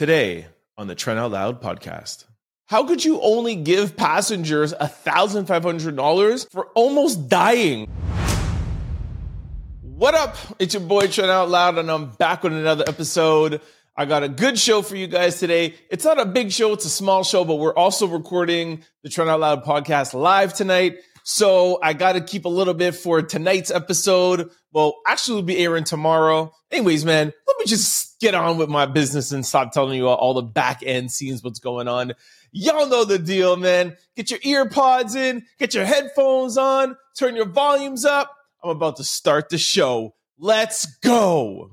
Today on the Trent Out Loud podcast. How could you only give passengers $1,500 for almost dying? What up? It's your boy Trent Out Loud, and I'm back with another episode. I got a good show for you guys today. It's not a big show, it's a small show, but we're also recording the Trent Out Loud podcast live tonight. So I got to keep a little bit for tonight's episode. Well, actually, it'll be airing tomorrow. Anyways, man, let me just get on with my business and stop telling you all the back end scenes, what's going on. Y'all know the deal, man. Get your ear pods in, get your headphones on, turn your volumes up. I'm about to start the show. Let's go.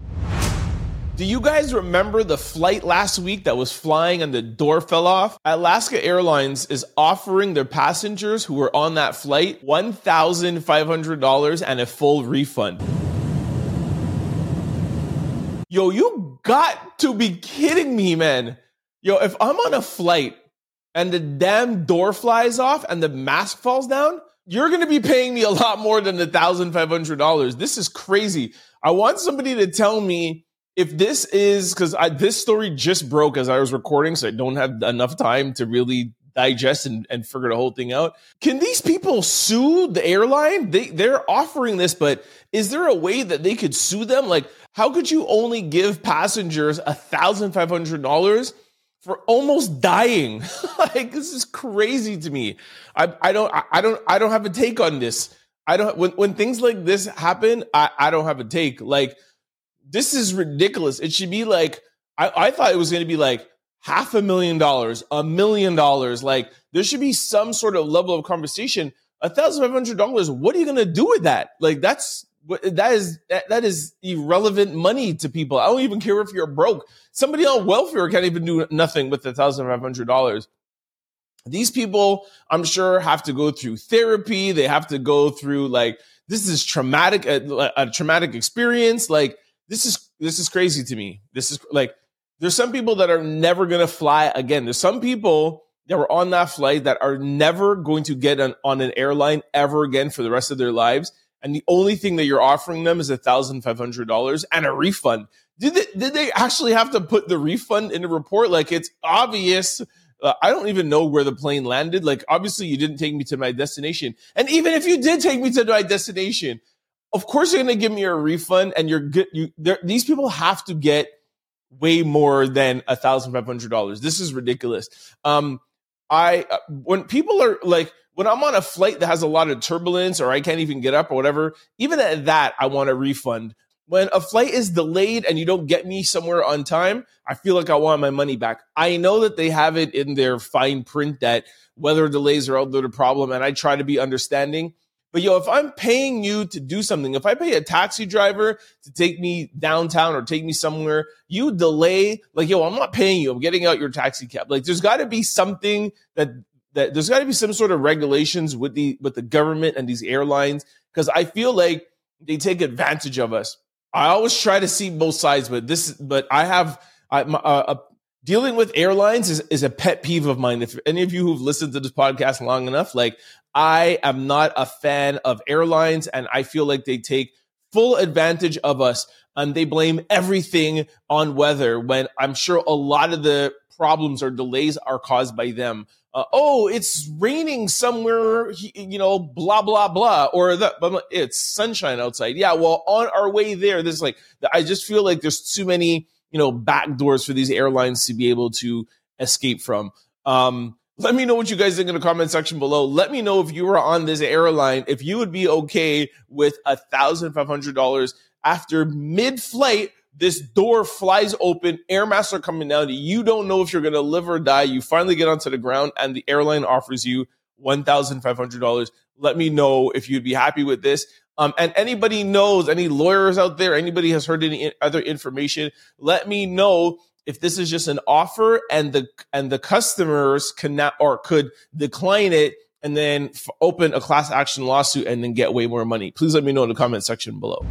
Do you guys remember the flight last week that was flying and the door fell off? Alaska Airlines is offering their passengers who were on that flight $1,500 and a full refund. Yo, you got to be kidding me, man. Yo, if I'm on a flight and the damn door flies off and the mask falls down, you're going to be paying me a lot more than the $1,500. This is crazy. I want somebody to tell me if this is because this story just broke as I was recording, so I don't have enough time to really digest and, and figure the whole thing out. Can these people sue the airline? They they're offering this, but is there a way that they could sue them? Like, how could you only give passengers a thousand five hundred dollars for almost dying? like, this is crazy to me. I I don't I don't I don't have a take on this. I don't when when things like this happen, I, I don't have a take. Like this is ridiculous. It should be like, I, I thought it was going to be like half a million dollars, a million dollars. Like there should be some sort of level of conversation. A thousand five hundred dollars. What are you going to do with that? Like that's that is that, that is irrelevant money to people. I don't even care if you're broke. Somebody on welfare can't even do nothing with a thousand five hundred dollars. These people, I'm sure, have to go through therapy. They have to go through like this is traumatic, a, a traumatic experience. Like this is this is crazy to me. This is like there's some people that are never going to fly again. There's some people that were on that flight that are never going to get an, on an airline ever again for the rest of their lives. And the only thing that you're offering them is a thousand five hundred dollars and a refund. Did they, did they actually have to put the refund in the report? Like it's obvious. Uh, I don't even know where the plane landed. Like obviously you didn't take me to my destination. And even if you did take me to my destination, of course you're going to give me a refund and you're good. You, these people have to get way more than a thousand five hundred dollars. This is ridiculous. Um, I uh, when people are like when I'm on a flight that has a lot of turbulence or I can't even get up or whatever, even at that I want a refund. When a flight is delayed and you don't get me somewhere on time, I feel like I want my money back. I know that they have it in their fine print that weather delays are out there the problem, and I try to be understanding. But yo, if I'm paying you to do something, if I pay a taxi driver to take me downtown or take me somewhere, you delay, like, yo, I'm not paying you. I'm getting out your taxi cab. Like, there's got to be something that, that there's got to be some sort of regulations with the, with the government and these airlines. Cause I feel like they take advantage of us. I always try to see both sides, but this, but I have, I, my, uh, dealing with airlines is, is a pet peeve of mine. If any of you who've listened to this podcast long enough, like I am not a fan of airlines and I feel like they take full advantage of us and they blame everything on weather when I'm sure a lot of the problems or delays are caused by them. Uh, oh, it's raining somewhere, you know, blah, blah, blah, or the, it's sunshine outside. Yeah, well, on our way there, this like, I just feel like there's too many, you know, back doors for these airlines to be able to escape from. Um, let me know what you guys think in the comment section below. Let me know if you were on this airline, if you would be okay with a thousand five hundred dollars after mid-flight. This door flies open, air masks are coming down. You don't know if you're going to live or die. You finally get onto the ground, and the airline offers you one thousand five hundred dollars. Let me know if you'd be happy with this. Um, and anybody knows, any lawyers out there, anybody has heard any other information, let me know if this is just an offer and the and the customers cannot or could decline it and then f- open a class action lawsuit and then get way more money. Please let me know in the comment section below.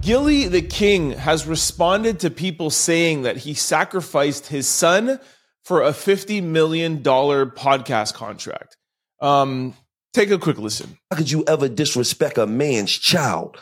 Gillie Da King has responded to people saying that he sacrificed his son for a $50 million podcast contract. Um, take a quick listen. How could you ever disrespect a man's child?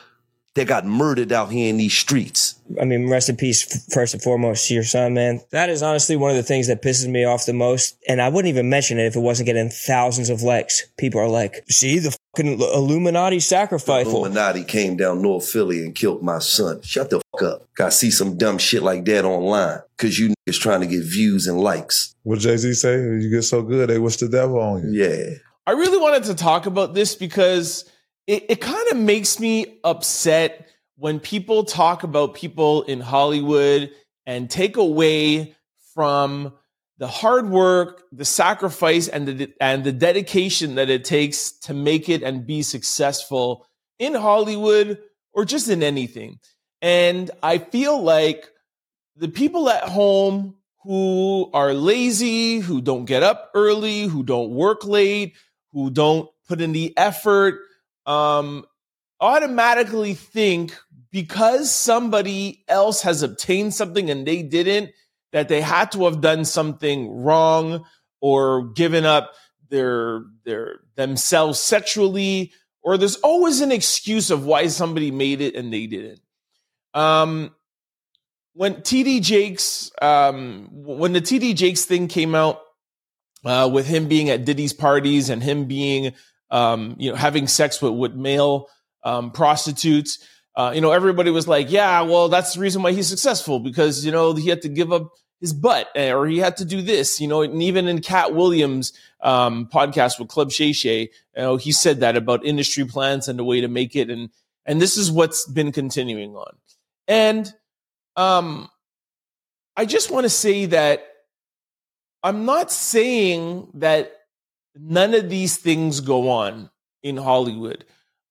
that got murdered out here in these streets. I mean, rest in peace, first and foremost, to your son, man. That is honestly one of the things that pisses me off the most. And I wouldn't even mention it if it wasn't getting thousands of likes. People are like, see, the fucking Illuminati sacrifice. Illuminati came down North Philly and killed my son. Shut the fuck up. Got see some dumb shit like that online because you niggas trying to get views and likes. What Jay Z say? You get so good, they wish the devil on you. Yeah. I really wanted to talk about this because it, it kind of makes me upset when people talk about people in Hollywood and take away from the hard work, the sacrifice, and the and the dedication that it takes to make it and be successful in Hollywood or just in anything. And I feel like the people at home who are lazy, who don't get up early, who don't work late, who don't put in the effort, um, automatically think because somebody else has obtained something and they didn't, that they had to have done something wrong or given up their their themselves sexually, or there's always an excuse of why somebody made it and they didn't. Um, when TD Jakes, um, when the TD Jakes thing came out, uh, with him being at Diddy's parties and him being, um, you know, having sex with with male um, prostitutes, uh, you know, everybody was like, yeah, well, that's the reason why he's successful because, you know, he had to give up his butt eh, or he had to do this, you know, and even in Katt Williams' um, podcast with Club Shay Shay, you know, he said that about industry plans and the way to make it. And, and this is what's been continuing on. And, um, I just want to say that I'm not saying that none of these things go on in Hollywood.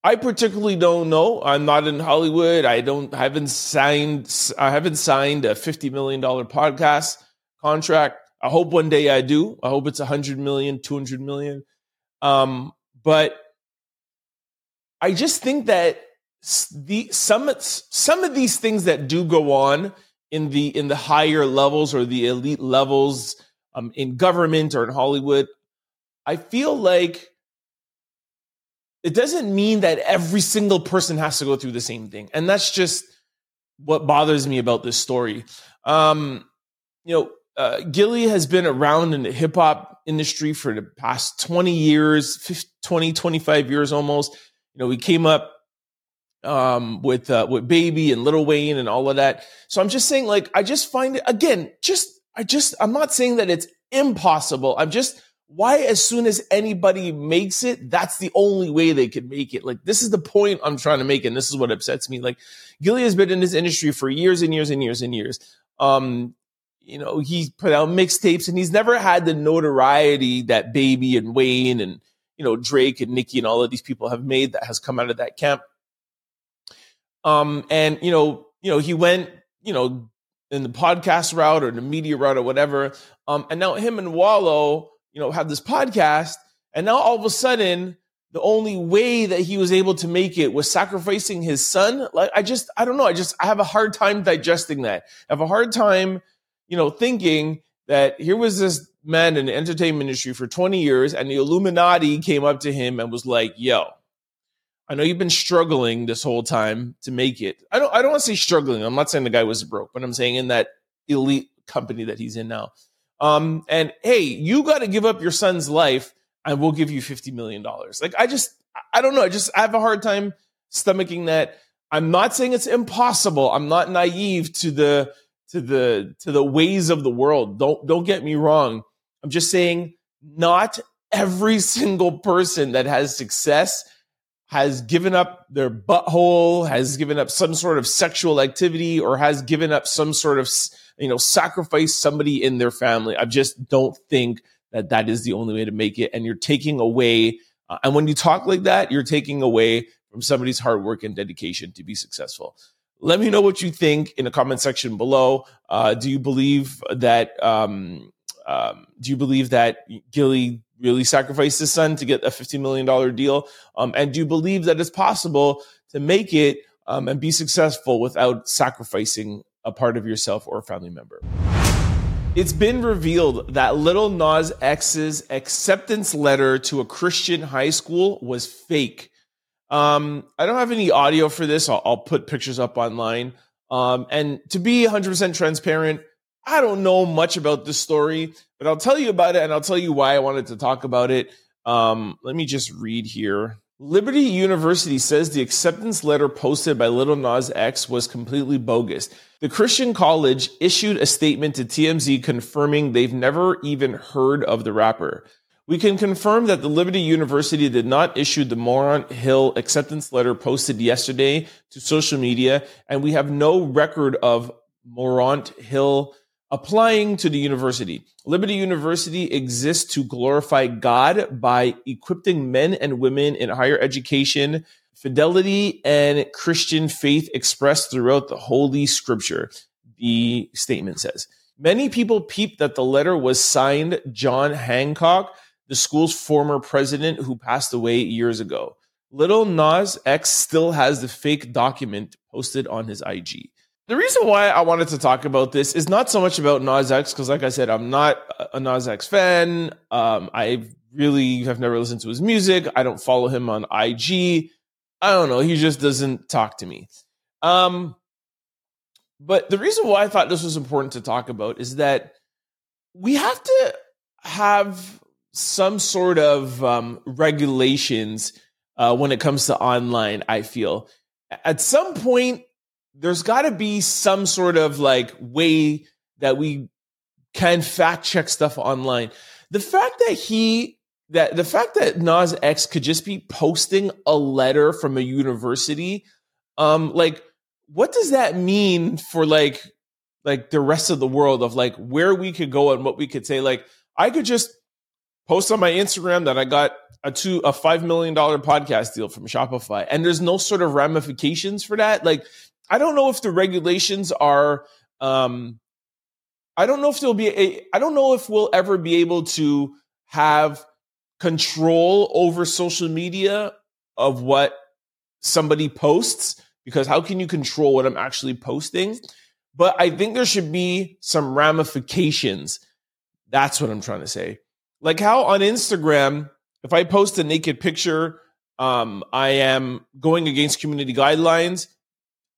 I particularly don't know. I'm not in Hollywood. I don't haven't signed I haven't signed a 50 million dollar podcast contract. I hope one day I do. I hope it's 100 million, 200 million. Um, but I just think that the some some of these things that do go on in the in the higher levels or the elite levels um, in government or in Hollywood, I feel like it doesn't mean that every single person has to go through the same thing. And that's just what bothers me about this story. Um, you know, uh, Gillie has been around in the hip hop industry for the past 20 years, 50, 20, 25 years almost. You know, we came up um, with uh, with Baby and Lil Wayne and all of that. So I'm just saying, like, I just find it again, just I just I'm not saying that it's impossible. I'm just why as soon as anybody makes it that's the only way they could make it. Like this is the point i'm trying to make and this is what upsets me. Like gillie has been in this industry for years and years and years and years. Um you know he put out mixtapes and he's never had the notoriety that baby and wayne and you know drake and nicki and all of these people have made that has come out of that camp. Um and you know you know he went you know in the podcast route or the media route or whatever um and now him and wallo you know, have this podcast. And now all of a sudden, the only way that he was able to make it was sacrificing his son. Like, I just, I don't know. I just, I have a hard time digesting that. I have a hard time, you know, thinking that here was this man in the entertainment industry for 20 years and the Illuminati came up to him and was like, yo, I know you've been struggling this whole time to make it. I don't, I don't want to say struggling. I'm not saying the guy was broke, but I'm saying in that elite company that he's in now. Um, and hey, you got to give up your son's life and we'll give you $50 million. Like, I just, I don't know. I just, I have a hard time stomaching that. I'm not saying it's impossible. I'm not naive to the, to the, to the ways of the world. Don't, don't get me wrong. I'm just saying not every single person that has success has given up their butthole, has given up some sort of sexual activity, or has given up some sort of you know, sacrifice somebody in their family. I just don't think that that is the only way to make it. And you're taking away, uh, and when you talk like that, you're taking away from somebody's hard work and dedication to be successful. Let me know what you think in the comment section below. Uh, do you believe that? Um, um, do you believe that Gillie really sacrificed his son to get a $50 million deal? Um, and do you believe that it's possible to make it um, and be successful without sacrificing a part of yourself or a family member. It's been revealed that Lil Nas X's acceptance letter to a Christian high school was fake. Um, I don't have any audio for this. I'll, I'll put pictures up online. Um, and to be 100% transparent, I don't know much about this story, but I'll tell you about it and I'll tell you why I wanted to talk about it. Um, let me just read here. Liberty University says the acceptance letter posted by Lil Nas X was completely bogus. The Christian college issued a statement to TMZ confirming they've never even heard of the rapper. We can confirm that the Liberty University did not issue the Montero Hill acceptance letter posted yesterday to social media, and we have no record of Montero Hill applying to the university. Liberty University exists to glorify God by equipping men and women in higher education, fidelity, and Christian faith expressed throughout the Holy Scripture, the statement says. Many people peeped that the letter was signed John Hancock, the school's former president who passed away years ago. Lil Nas X still has the fake document posted on his IG. The reason why I wanted to talk about this is not so much about Nas X, because like I said, I'm not a Nas X fan. Um, I really have never listened to his music. I don't follow him on IG. I don't know. He just doesn't talk to me. Um, but the reason why I thought this was important to talk about is that we have to have some sort of um, regulations uh, when it comes to online. I feel at some point there's got to be some sort of like way that we can fact check stuff online. The fact that he that the fact that Nas X could just be posting a letter from a university, um, like what does that mean for like like the rest of the world of like where we could go and what we could say? Like I could just post on my Instagram that I got a two a five million dollar podcast deal from Shopify, and there's no sort of ramifications for that. Like I don't know if the regulations are. Um, I don't know if there'll be a. I don't know if we'll ever be able to have control over social media of what somebody posts because how can you control what I'm actually posting? But I think there should be some ramifications. That's what I'm trying to say. Like how on Instagram, if I post a naked picture, um, I am going against community guidelines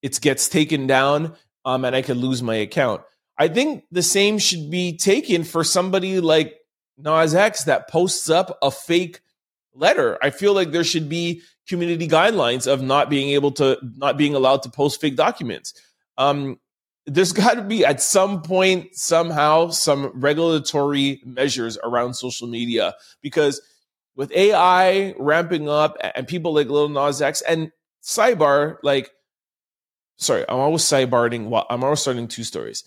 it gets taken down um, and I could lose my account. I think the same should be taken for somebody like Nas X that posts up a fake letter. I feel like there should be community guidelines of not being able to, not being allowed to post fake documents. Um, there's got to be at some point, somehow, some regulatory measures around social media because with AI ramping up and people like Lil Nas X and Sidebar, like sorry, I'm always sidebarding. I'm always starting two stories,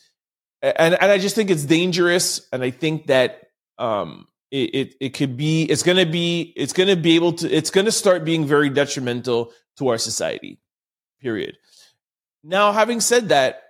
and and I just think it's dangerous, and I think that um it it, it could be it's gonna be it's gonna be able to it's gonna start being very detrimental to our society. Period. Now, having said that,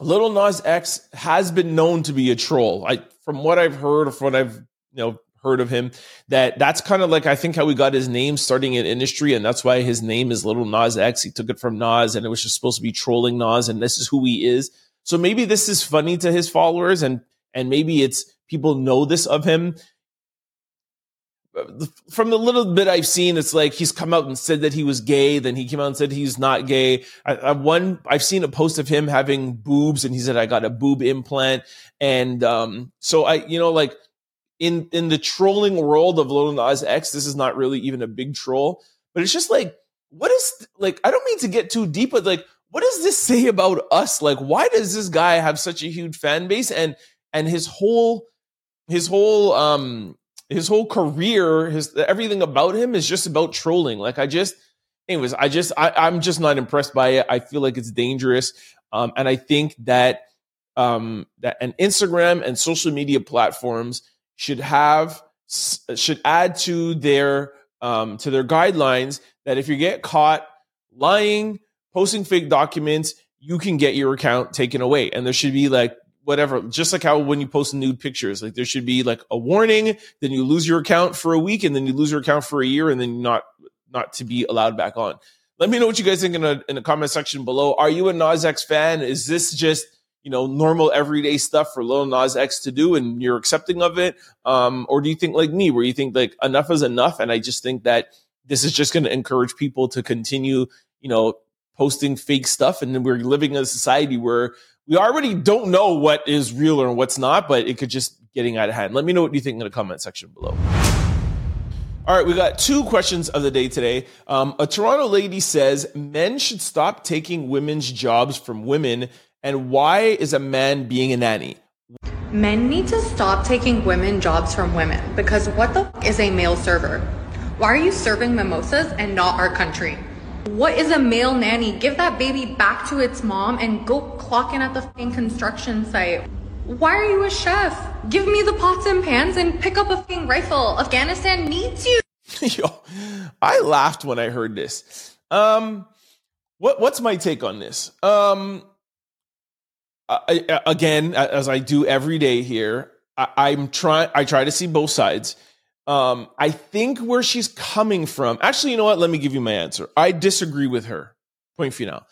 Lil Nas X has been known to be a troll. I from what I've heard, or from what I've you know heard of him that that's kind of like I think how we got his name starting in industry and that's why his name is Lil Nas X. He took it from Nas and it was just supposed to be trolling Nas and this is who he is. So maybe this is funny to his followers and and maybe it's people know this of him. From the little bit I've seen, it's like he's come out and said that he was gay. Then he came out and said he's not gay. I, I one I've seen a post of him having boobs, and he said I got a boob implant. And um, so I, you know, like in in the trolling world of Lil Nas X, this is not really even a big troll, but it's just like, what is like? I don't mean to get too deep, but like, what does this say about us? Like, why does this guy have such a huge fan base and and his whole his whole um his whole career, his everything about him is just about trolling. Like, I just, anyways, I just I, I'm just not impressed by it. I feel like it's dangerous, um, and I think that um that and Instagram and social media platforms should have should add to their um, to their guidelines that if you get caught lying, posting fake documents, you can get your account taken away. And there should be like whatever, just like how when you post nude pictures, like there should be like a warning, then you lose your account for a week, and then you lose your account for a year, and then not not to be allowed back on. Let me know what you guys think in, a, in the comment section below. Are you a Nas X fan? Is this just you know, normal everyday stuff for Lil Nas X to do and you're accepting of it? Um, or do you think like me, where you think like enough is enough? And I just think that this is just going to encourage people to continue, you know, posting fake stuff. And then we're living in a society where we already don't know what is real or what's not, but it could just getting out of hand. Let me know what you think in the comment section below. All right, we got two questions of the day today. Um, a Toronto lady says men should stop taking women's jobs from women, and why is a man being a nanny? Men need to stop taking women jobs from women because what the f- is a male server? Why are you serving mimosas and not our country? What is a male nanny? Give that baby back to its mom and go clock in at the f***ing construction site. Why are you a chef? Give me the pots and pans and pick up a f***ing rifle. Afghanistan needs you. Yo, I laughed when I heard this. Um, what what's my take on this? Um, Again, as I do every day here, I, I'm trying. I try to see both sides. Um, I think where she's coming from. Actually, you know what? Let me give you my answer. I disagree with her. Point final.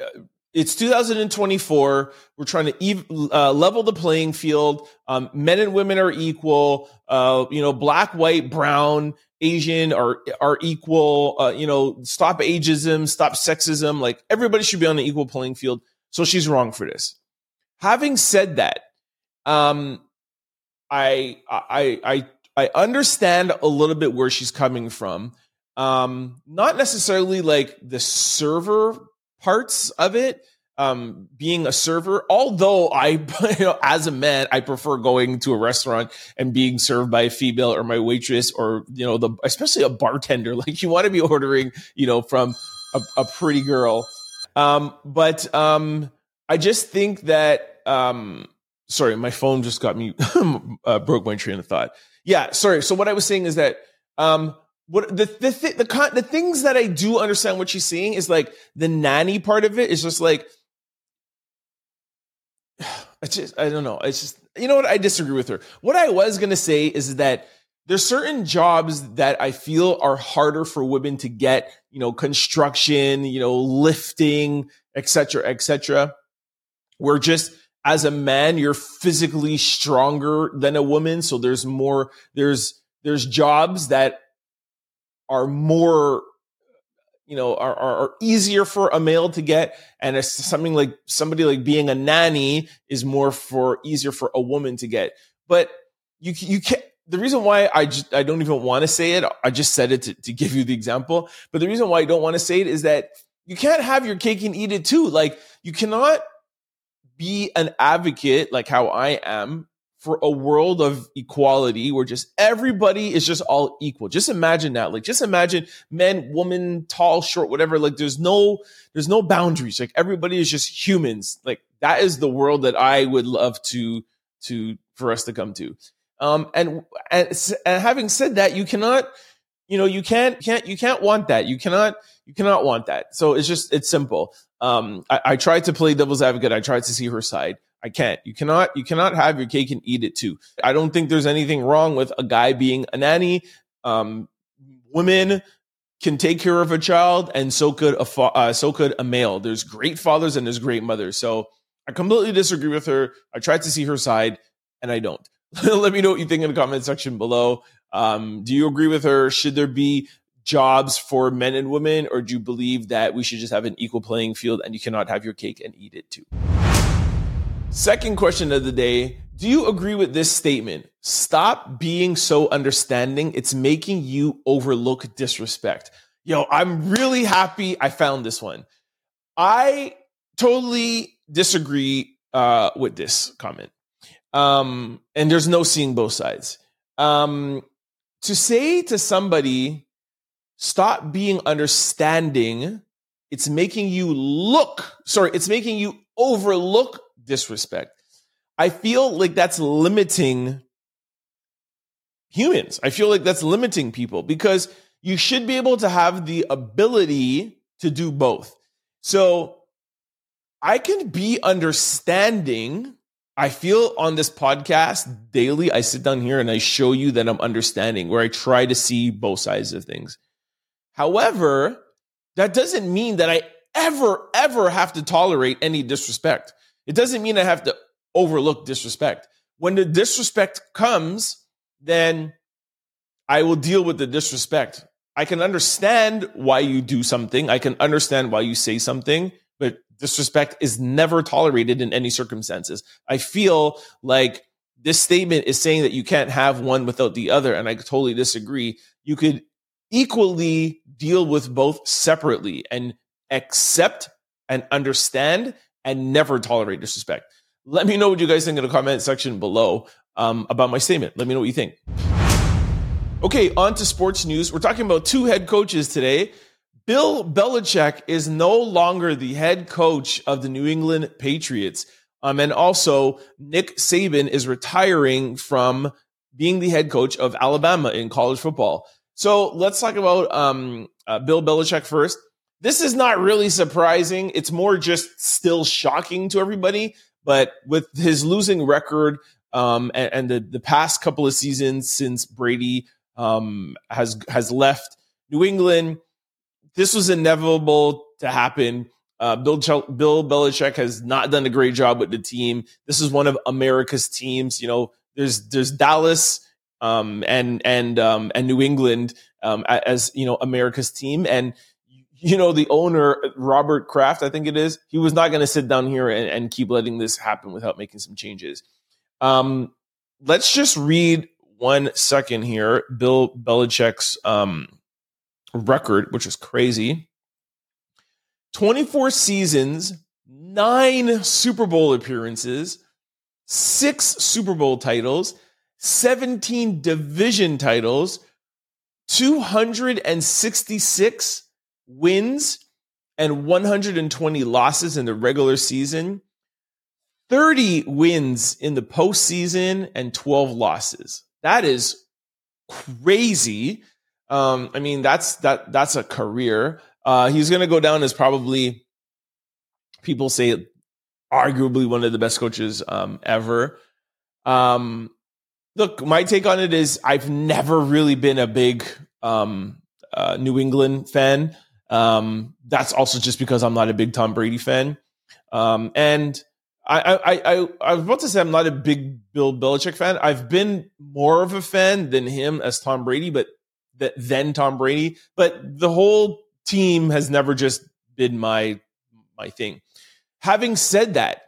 Uh, It's 2024. We're trying to ev- uh, level the playing field. Um, men and women are equal. Uh, you know, black, white, brown, Asian are are equal. Uh, you know, stop ageism, stop sexism. Like everybody should be on an equal playing field. So she's wrong for this. Having said that, um, I I I I understand a little bit where she's coming from. Um, not necessarily like the server parts of it, um, being a server. Although I, you know, as a man, I prefer going to a restaurant and being served by a female or my waitress or you know the especially a bartender. Like you want to be ordering, you know, from a, a pretty girl. Um, but um, I just think that um, sorry, my phone just got me uh, broke my train of thought. Yeah, sorry. So what I was saying is that um, what the the th- the con- the things that I do understand what she's saying is like the nanny part of it is just like I just I don't know. It's just you know what I disagree with her. What I was gonna say is that there's certain jobs that I feel are harder for women to get. You know, construction, you know, lifting, etc., etc. Where just as a man you're physically stronger than a woman, so there's more. There's there's jobs that are more you know are, are, are easier for a male to get and it's something like somebody like being a nanny is more for easier for a woman to get but you you can't the reason why I just I don't even want to say it I just said it to, to give you the example but the reason why I don't want to say it is that you can't have your cake and eat it too like you cannot be an advocate like how I am for a world of equality where just everybody is just all equal. Just imagine that. Like just imagine men, woman, tall, short, whatever. Like there's no there's no boundaries. Like everybody is just humans. Like that is the world that I would love to to for us to come to. Um and and, and having said that, you cannot you know you can't can't you can't want that. You cannot you cannot want that. So it's just it's simple. Um I, I tried to play devil's advocate. I tried to see her side. I can't. You cannot. You cannot have your cake and eat it too. I don't think there's anything wrong with a guy being a nanny. Um, women can take care of a child, and so could a fa- uh, so could a male. There's great fathers and there's great mothers. So I completely disagree with her. I tried to see her side, and I don't. Let me know what you think in the comment section below. Um, do you agree with her? Should there be jobs for men and women, or do you believe that we should just have an equal playing field and you cannot have your cake and eat it too? Second question of the day Do you agree with this statement? Stop being so understanding. It's making you overlook disrespect. Yo, I'm really happy I found this one. I totally disagree uh, with this comment. Um, and there's no seeing both sides. Um, to say to somebody, stop being understanding, it's making you look, sorry, it's making you overlook disrespect. I feel like that's limiting humans. I feel like that's limiting people because you should be able to have the ability to do both. So I can be understanding. I feel on this podcast daily, I sit down here and I show you that I'm understanding, where I try to see both sides of things. However, that doesn't mean that I ever, ever have to tolerate any disrespect. It doesn't mean I have to overlook disrespect. When the disrespect comes, then I will deal with the disrespect. I can understand why you do something. I can understand why you say something, but disrespect is never tolerated in any circumstances. I feel like this statement is saying that you can't have one without the other. And I totally disagree. You could equally deal with both separately and accept and understand and never tolerate disrespect. Let me know what you guys think in the comment section below um, about my statement. Let me know what you think. Okay, on to sports news. We're talking about two head coaches today. Bill Belichick is no longer the head coach of the New England Patriots. Um, and also, Nick Saban is retiring from being the head coach of Alabama in college football. So let's talk about um, uh, Bill Belichick first. This is not really surprising. It's more just still shocking to everybody. But with his losing record um, and, and the, the past couple of seasons since Brady um, has has left New England, this was inevitable to happen. Uh, Bill Bill Belichick has not done a great job with the team. This is one of America's teams. You know, there's there's Dallas um, and and um, and New England um, as you know America's team, and you know the owner Robert Kraft, I think it is. He was not going to sit down here and, and, keep letting this happen without making some changes. Um, let's just read one second here. Bill Belichick's um, record, which is crazy. 24 seasons, nine Super Bowl appearances, six Super Bowl titles, 17 division titles, 266 wins, and 120 losses in the regular season, 30 wins in the postseason, and 12 losses. That is crazy. Um, I mean, that's that that's a career. Uh, he's going to go down as probably people say arguably one of the best coaches um, ever. Um, look, my take on it is I've never really been a big um, uh, New England fan. Um, that's also just because I'm not a big Tom Brady fan. Um, and I, I, I, I was about to say I'm not a big Bill Belichick fan. I've been more of a fan than him as Tom Brady, but that then Tom Brady. But the whole team has never just been my my thing. Having said that,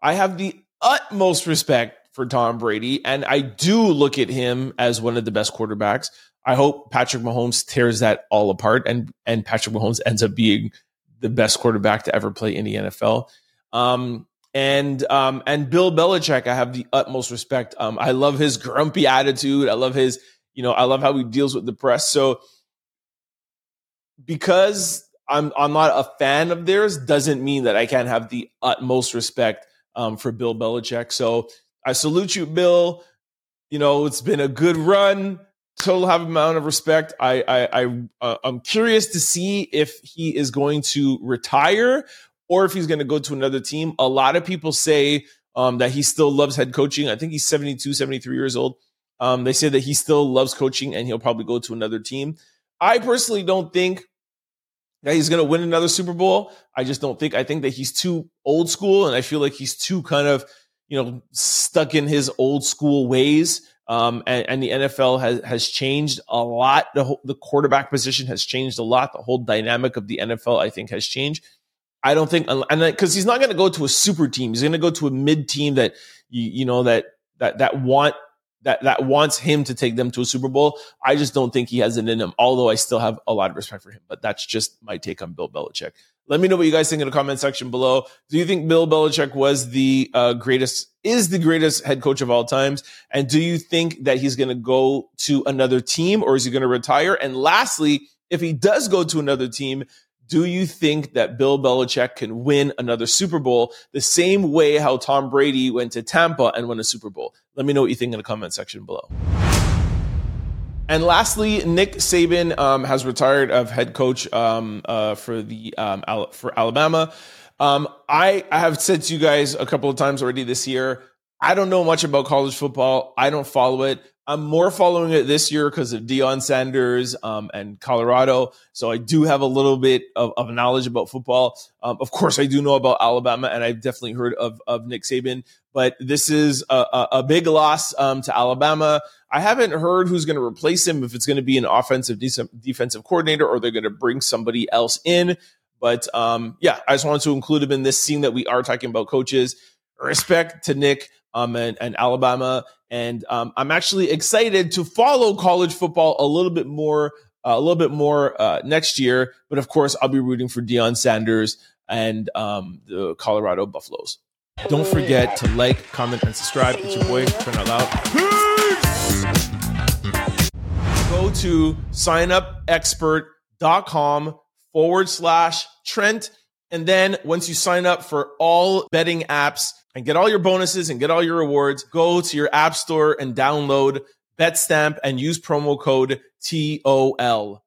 I have the utmost respect for Tom Brady, and I do look at him as one of the best quarterbacks. I hope Patrick Mahomes tears that all apart, and and Patrick Mahomes ends up being the best quarterback to ever play in the NFL. Um, and um, and Bill Belichick, I have the utmost respect. Um, I love his grumpy attitude. I love his, you know, I love how he deals with the press. So because I'm I'm not a fan of theirs doesn't mean that I can't have the utmost respect um, for Bill Belichick. So I salute you, Bill. You know, it's been a good run. Total have amount of respect. I I, I uh, I'm curious to see if he is going to retire or if he's going to go to another team. A lot of people say um, that he still loves head coaching. I think he's 72, 73 years old. Um, they say that he still loves coaching and he'll probably go to another team. I personally don't think that he's going to win another Super Bowl. I just don't think. I think that he's too old school, and I feel like he's too kind of you know stuck in his old school ways. Um, and, and, the NFL has has changed a lot. The whole, the quarterback position has changed a lot. The whole dynamic of the NFL, I think, has changed. I don't think, and because he's not going to go to a super team, he's going to go to a mid team that you you know that that that want that that wants him to take them to a Super Bowl. I just don't think he has it in him. Although I still have a lot of respect for him, but that's just my take on Bill Belichick. Let me know what you guys think in the comment section below. Do you think Bill Belichick was the uh, greatest, is the greatest head coach of all times? And do you think that he's going to go to another team or is he going to retire? And lastly, if he does go to another team, do you think that Bill Belichick can win another Super Bowl the same way how Tom Brady went to Tampa and won a Super Bowl? Let me know what you think in the comment section below. And lastly, Nick Saban um, has retired of head coach um, uh, for the um, for Alabama. Um, I, I have said to you guys a couple of times already this year. I don't know much about college football. I don't follow it. I'm more following it this year because of Deion Sanders um, and Colorado. So I do have a little bit of, of knowledge about football. Um, of course, I do know about Alabama, and I've definitely heard of, of Nick Saban. But this is a, a, a big loss um, to Alabama. I haven't heard who's going to replace him, if it's going to be an offensive de- defensive coordinator or they're going to bring somebody else in. But um, yeah, I just wanted to include him in this scene that we are talking about coaches. Respect to Nick um, and, and Alabama. And um, I'm actually excited to follow college football a little bit more, uh, a little bit more uh, next year. But of course, I'll be rooting for Deion Sanders and um, the Colorado Buffaloes. Don't forget to like, comment, and subscribe. It's your boy, Trent Out Loud. Go to signupexpert.com forward slash Trent. And then once you sign up for all betting apps, and get all your bonuses and get all your rewards, go to your app store and download BetStamp and use promo code TOL.